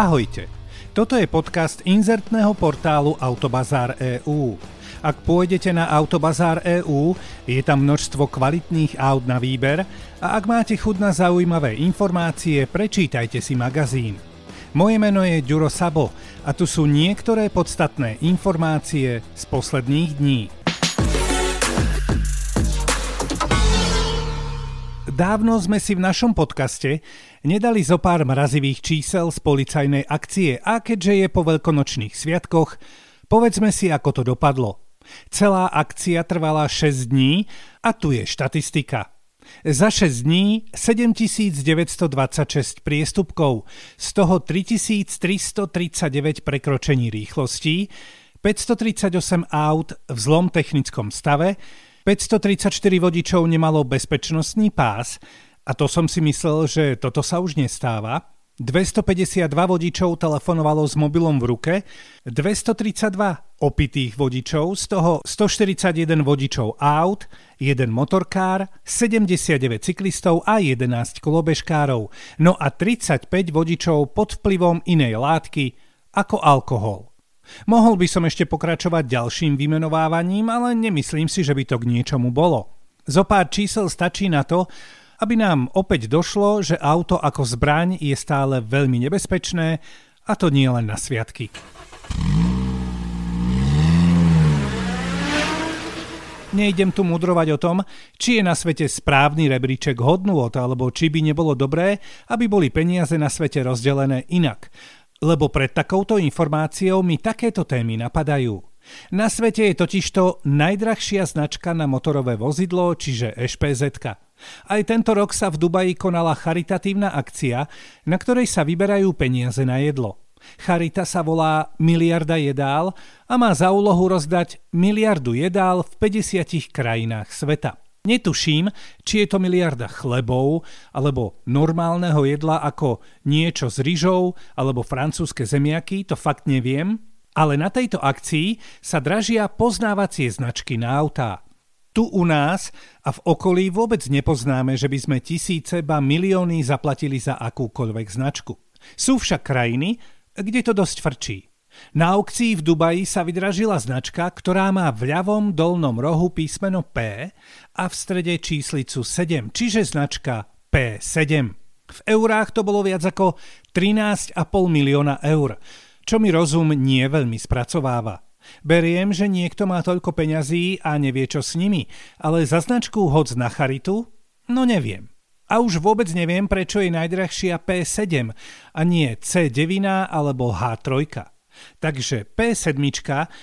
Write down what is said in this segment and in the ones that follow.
Ahojte, toto je podcast inzertného portálu Autobazár EU. Ak pôjdete na Autobazár EU, je tam množstvo kvalitných aut na výber a ak máte chud na zaujímavé informácie, prečítajte si magazín. Moje meno je Ďuro Sabo a tu sú niektoré podstatné informácie z posledných dní. Dávno sme si v našom podcaste nedali zo pár mrazivých čísel z policajnej akcie a keďže je po veľkonočných sviatkoch, povedzme si, ako to dopadlo. Celá akcia trvala 6 dní a tu je štatistika. Za 6 dní 7926 priestupkov, z toho 3339 prekročení rýchlostí, 538 aut v zlom technickom stave, 534 vodičov nemalo bezpečnostný pás, a to som si myslel, že toto sa už nestáva. 252 vodičov telefonovalo s mobilom v ruke, 232 opitých vodičov, z toho 141 vodičov aut, 1 motorkár, 79 cyklistov a 11 kolobežkárov, no a 35 vodičov pod vplyvom inej látky ako alkohol. Mohol by som ešte pokračovať ďalším vymenovávaním, ale nemyslím si, že by to k niečomu bolo. Zo pár čísel stačí na to, aby nám opäť došlo, že auto ako zbraň je stále veľmi nebezpečné a to nie len na sviatky. Nejdem tu mudrovať o tom, či je na svete správny rebríček hodnôt, alebo či by nebolo dobré, aby boli peniaze na svete rozdelené inak. Lebo pred takouto informáciou mi takéto témy napadajú. Na svete je totižto najdrahšia značka na motorové vozidlo, čiže ešpz aj tento rok sa v Dubaji konala charitatívna akcia, na ktorej sa vyberajú peniaze na jedlo. Charita sa volá Miliarda jedál a má za úlohu rozdať miliardu jedál v 50 krajinách sveta. Netuším, či je to miliarda chlebov alebo normálneho jedla ako niečo s rýžou alebo francúzske zemiaky, to fakt neviem, ale na tejto akcii sa dražia poznávacie značky na autá. Tu u nás a v okolí vôbec nepoznáme, že by sme tisíce, ba milióny zaplatili za akúkoľvek značku. Sú však krajiny, kde to dosť frčí. Na aukcii v Dubaji sa vydražila značka, ktorá má v ľavom dolnom rohu písmeno P a v strede číslicu 7, čiže značka P7. V eurách to bolo viac ako 13,5 milióna eur, čo mi rozum nie veľmi spracováva. Beriem, že niekto má toľko peňazí a nevie čo s nimi, ale za značku hoc na charitu? No neviem. A už vôbec neviem, prečo je najdrahšia P7 a nie C9 alebo H3. Takže P7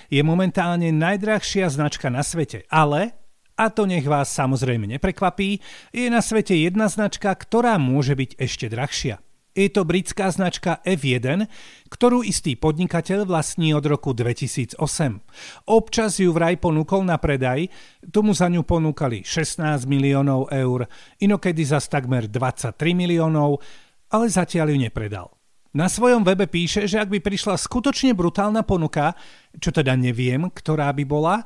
je momentálne najdrahšia značka na svete, ale, a to nech vás samozrejme neprekvapí, je na svete jedna značka, ktorá môže byť ešte drahšia. Je to britská značka F1, ktorú istý podnikateľ vlastní od roku 2008. Občas ju vraj ponúkol na predaj, tomu za ňu ponúkali 16 miliónov eur, inokedy zas takmer 23 miliónov, ale zatiaľ ju nepredal. Na svojom webe píše, že ak by prišla skutočne brutálna ponuka, čo teda neviem, ktorá by bola,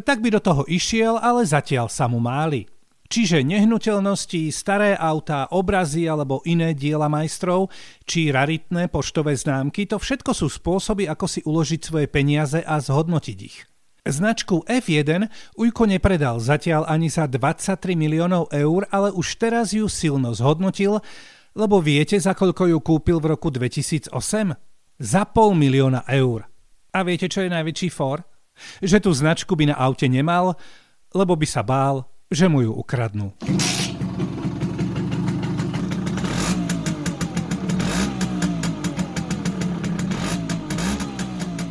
tak by do toho išiel, ale zatiaľ sa mu máli. Čiže nehnuteľnosti, staré autá, obrazy alebo iné diela majstrov, či raritné poštové známky, to všetko sú spôsoby, ako si uložiť svoje peniaze a zhodnotiť ich. Značku F1 Ujko nepredal zatiaľ ani za 23 miliónov eur, ale už teraz ju silno zhodnotil, lebo viete, za koľko ju kúpil v roku 2008? Za pol milióna eur. A viete, čo je najväčší for? Že tú značku by na aute nemal, lebo by sa bál, že mu ju ukradnú.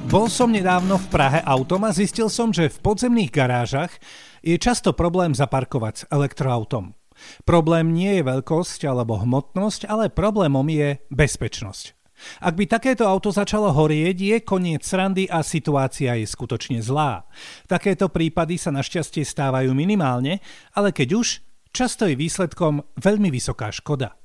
Bol som nedávno v Prahe autom a zistil som, že v podzemných garážach je často problém zaparkovať s elektroautom. Problém nie je veľkosť alebo hmotnosť, ale problémom je bezpečnosť. Ak by takéto auto začalo horieť, je koniec srandy a situácia je skutočne zlá. Takéto prípady sa našťastie stávajú minimálne, ale keď už, často je výsledkom veľmi vysoká škoda.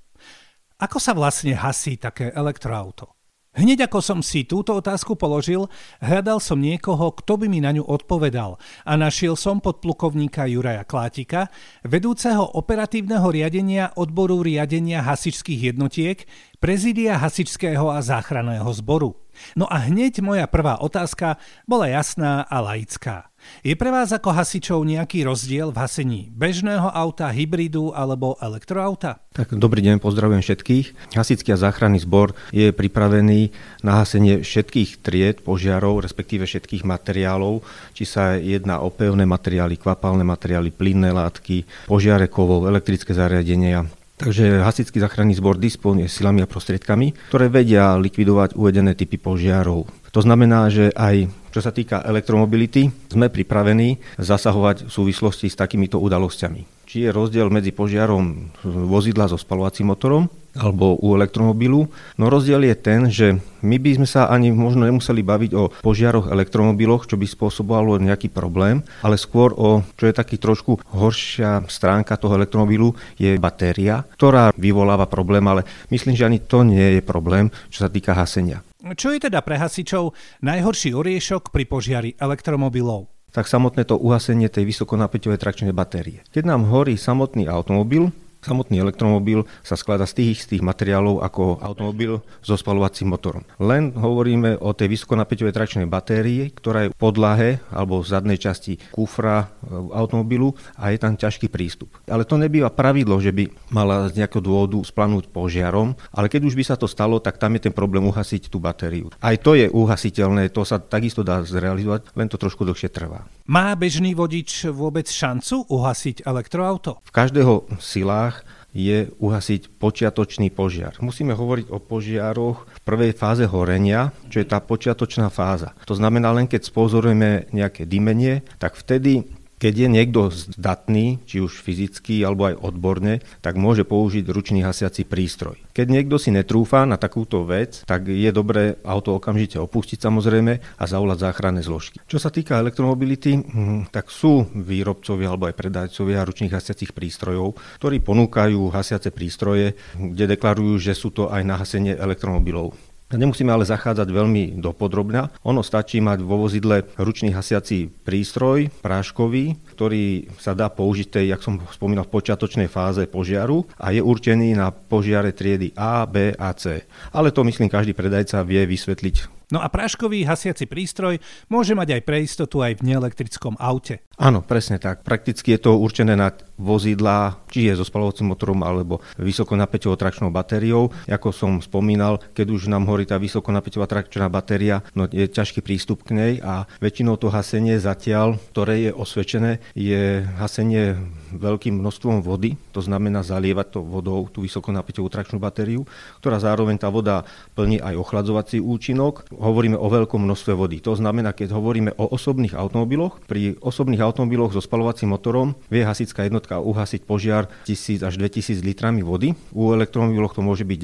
Ako sa vlastne hasí také elektroauto? Hneď ako som si túto otázku položil, hľadal som niekoho, kto by mi na ňu odpovedal a našiel som podplukovníka Juraja Klátika, vedúceho operatívneho riadenia odboru riadenia hasičských jednotiek, prezídia hasičského a záchranného zboru. No a hneď moja prvá otázka bola jasná a laická. Je pre vás ako hasičov nejaký rozdiel v hasení bežného auta, hybridu alebo elektroauta? Tak dobrý deň, pozdravujem všetkých. Hasický a záchranný zbor je pripravený na hasenie všetkých tried požiarov, respektíve všetkých materiálov, či sa jedná o pevné materiály, kvapalné materiály, plynné látky, požiare kovov, elektrické zariadenia, Takže Hasický záchranný zbor disponuje silami a prostriedkami, ktoré vedia likvidovať uvedené typy požiarov. To znamená, že aj čo sa týka elektromobility, sme pripravení zasahovať v súvislosti s takýmito udalosťami. Či je rozdiel medzi požiarom vozidla so spalovacím motorom alebo u elektromobilu. No rozdiel je ten, že my by sme sa ani možno nemuseli baviť o požiaroch elektromobiloch, čo by spôsobovalo nejaký problém, ale skôr o, čo je taký trošku horšia stránka toho elektromobilu, je batéria, ktorá vyvoláva problém, ale myslím, že ani to nie je problém, čo sa týka hasenia. Čo je teda pre hasičov najhorší oriešok pri požiari elektromobilov? Tak samotné to uhasenie tej vysokonapäťovej trakčnej batérie. Keď nám horí samotný automobil, Samotný elektromobil sa skladá z tých istých materiálov ako automobil so spalovacím motorom. Len hovoríme o tej vysokonapäťovej trakčnej batérii, ktorá je v podlahe alebo v zadnej časti kufra e, automobilu a je tam ťažký prístup. Ale to nebýva pravidlo, že by mala z nejakého dôvodu splanúť požiarom, ale keď už by sa to stalo, tak tam je ten problém uhasiť tú batériu. Aj to je uhasiteľné, to sa takisto dá zrealizovať, len to trošku dlhšie trvá. Má bežný vodič vôbec šancu uhasiť elektroauto? V každého silách je uhasiť počiatočný požiar. Musíme hovoriť o požiaroch v prvej fáze horenia, čo je tá počiatočná fáza. To znamená, len keď spozorujeme nejaké dymenie, tak vtedy keď je niekto zdatný, či už fyzicky alebo aj odborne, tak môže použiť ručný hasiaci prístroj. Keď niekto si netrúfa na takúto vec, tak je dobré auto okamžite opustiť samozrejme a zavolať záchranné zložky. Čo sa týka elektromobility, hm, tak sú výrobcovia alebo aj predajcovia ručných hasiacich prístrojov, ktorí ponúkajú hasiace prístroje, kde deklarujú, že sú to aj na hasenie elektromobilov. Nemusíme ale zachádzať veľmi dopodrobná. Ono stačí mať vo vozidle ručný hasiaci prístroj, práškový, ktorý sa dá použiť tej, jak som spomínal, v počiatočnej fáze požiaru a je určený na požiare triedy A, B a C. Ale to myslím každý predajca vie vysvetliť No a práškový hasiaci prístroj môže mať aj pre istotu aj v neelektrickom aute. Áno, presne tak. Prakticky je to určené na vozidla, či je so spalovacím motorom alebo vysokonapäťovou trakčnou batériou. Ako som spomínal, keď už nám horí tá vysokonapäťová trakčná batéria, no je ťažký prístup k nej a väčšinou to hasenie zatiaľ, ktoré je osvedčené, je hasenie veľkým množstvom vody, to znamená zalievať to vodou tú vysokonapäťovú trakčnú batériu, ktorá zároveň tá voda plní aj ochladzovací účinok. Hovoríme o veľkom množstve vody. To znamená, keď hovoríme o osobných automobiloch, pri osobných automobiloch so spalovacím motorom vie hasická jednotka jednotka uhasiť požiar 1000 až 2000 litrami vody. U elektromobiloch to môže byť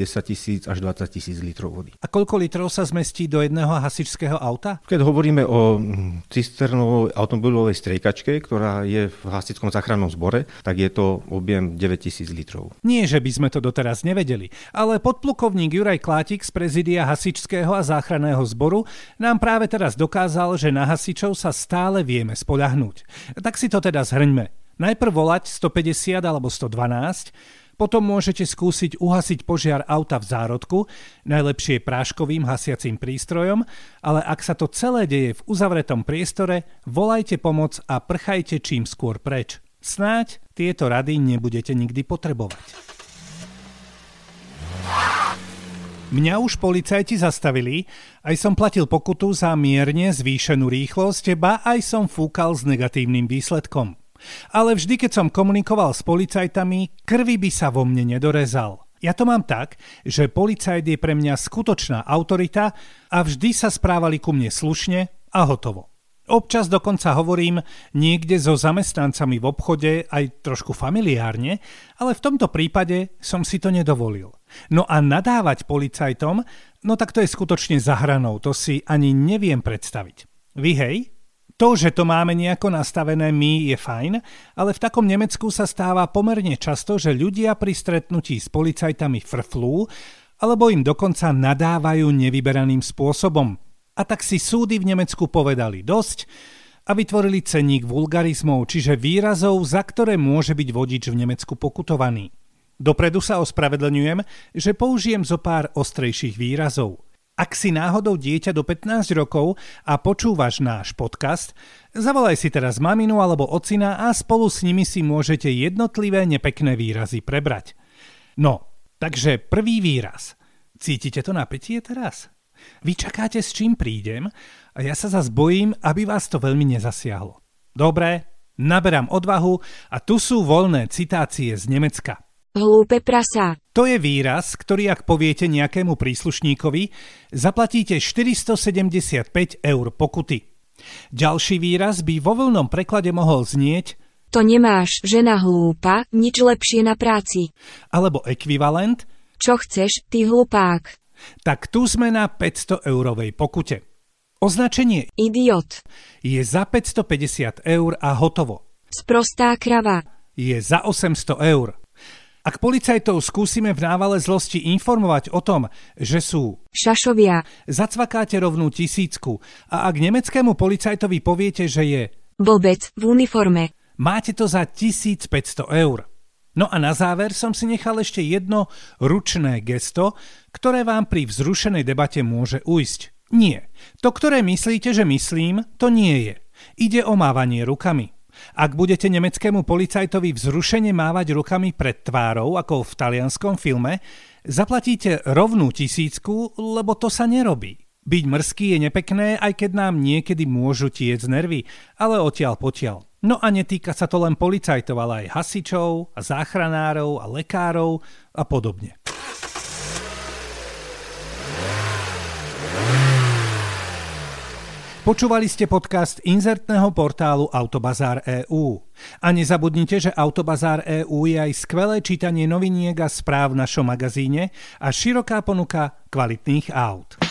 10 000 až 20 tisíc litrov vody. A koľko litrov sa zmestí do jedného hasičského auta? Keď hovoríme o cisternovej automobilovej striekačke, ktorá je v hasickom záchrannom zbore, tak je to objem 9000 litrov. Nie, že by sme to doteraz nevedeli, ale podplukovník Juraj Klátik z prezidia hasičského a záchranného zboru nám práve teraz dokázal, že na hasičov sa stále vieme spoľahnúť. Tak si to teda zhrňme. Najprv volať 150 alebo 112, potom môžete skúsiť uhasiť požiar auta v zárodku, najlepšie práškovým hasiacím prístrojom, ale ak sa to celé deje v uzavretom priestore, volajte pomoc a prchajte čím skôr preč. Snáď tieto rady nebudete nikdy potrebovať. Mňa už policajti zastavili, aj som platil pokutu za mierne zvýšenú rýchlosť, ba aj som fúkal s negatívnym výsledkom. Ale vždy, keď som komunikoval s policajtami, krvi by sa vo mne nedorezal. Ja to mám tak, že policajt je pre mňa skutočná autorita a vždy sa správali ku mne slušne a hotovo. Občas dokonca hovorím niekde so zamestnancami v obchode aj trošku familiárne, ale v tomto prípade som si to nedovolil. No a nadávať policajtom, no tak to je skutočne zahranou, to si ani neviem predstaviť. Vy hej? To, že to máme nejako nastavené my, je fajn, ale v takom Nemecku sa stáva pomerne často, že ľudia pri stretnutí s policajtami frflú alebo im dokonca nadávajú nevyberaným spôsobom. A tak si súdy v Nemecku povedali dosť a vytvorili cenník vulgarizmov, čiže výrazov, za ktoré môže byť vodič v Nemecku pokutovaný. Dopredu sa ospravedlňujem, že použijem zo pár ostrejších výrazov. Ak si náhodou dieťa do 15 rokov a počúvaš náš podcast, zavolaj si teraz maminu alebo ocina a spolu s nimi si môžete jednotlivé nepekné výrazy prebrať. No, takže prvý výraz. Cítite to napätie teraz? Vy čakáte, s čím prídem a ja sa zas bojím, aby vás to veľmi nezasiahlo. Dobre, naberám odvahu a tu sú voľné citácie z Nemecka. Hlúpe prasa. To je výraz, ktorý ak poviete nejakému príslušníkovi, zaplatíte 475 eur pokuty. Ďalší výraz by vo voľnom preklade mohol znieť To nemáš, žena hlúpa, nič lepšie na práci. alebo ekvivalent Čo chceš, ty hlupák? tak tu sme na 500 eurovej pokute. Označenie Idiot. je za 550 eur a hotovo. Sprostá krava. Je za 800 eur. Ak policajtov skúsime v návale zlosti informovať o tom, že sú Šašovia. zacvakáte rovnú tisícku a ak nemeckému policajtovi poviete, že je Blbec v uniforme. máte to za 1500 eur. No a na záver som si nechal ešte jedno ručné gesto, ktoré vám pri vzrušenej debate môže ujsť. Nie. To, ktoré myslíte, že myslím, to nie je. Ide o mávanie rukami. Ak budete nemeckému policajtovi vzrušene mávať rukami pred tvárou, ako v talianskom filme, zaplatíte rovnú tisícku, lebo to sa nerobí. Byť mrzký je nepekné, aj keď nám niekedy môžu tiec nervy, ale odtiaľ potiaľ. No a netýka sa to len policajtov, ale aj hasičov, a záchranárov, a lekárov a podobne. Počúvali ste podcast inzertného portálu Autobazár EU. A nezabudnite, že Autobazár EU je aj skvelé čítanie noviniek a správ v našom magazíne a široká ponuka kvalitných aut.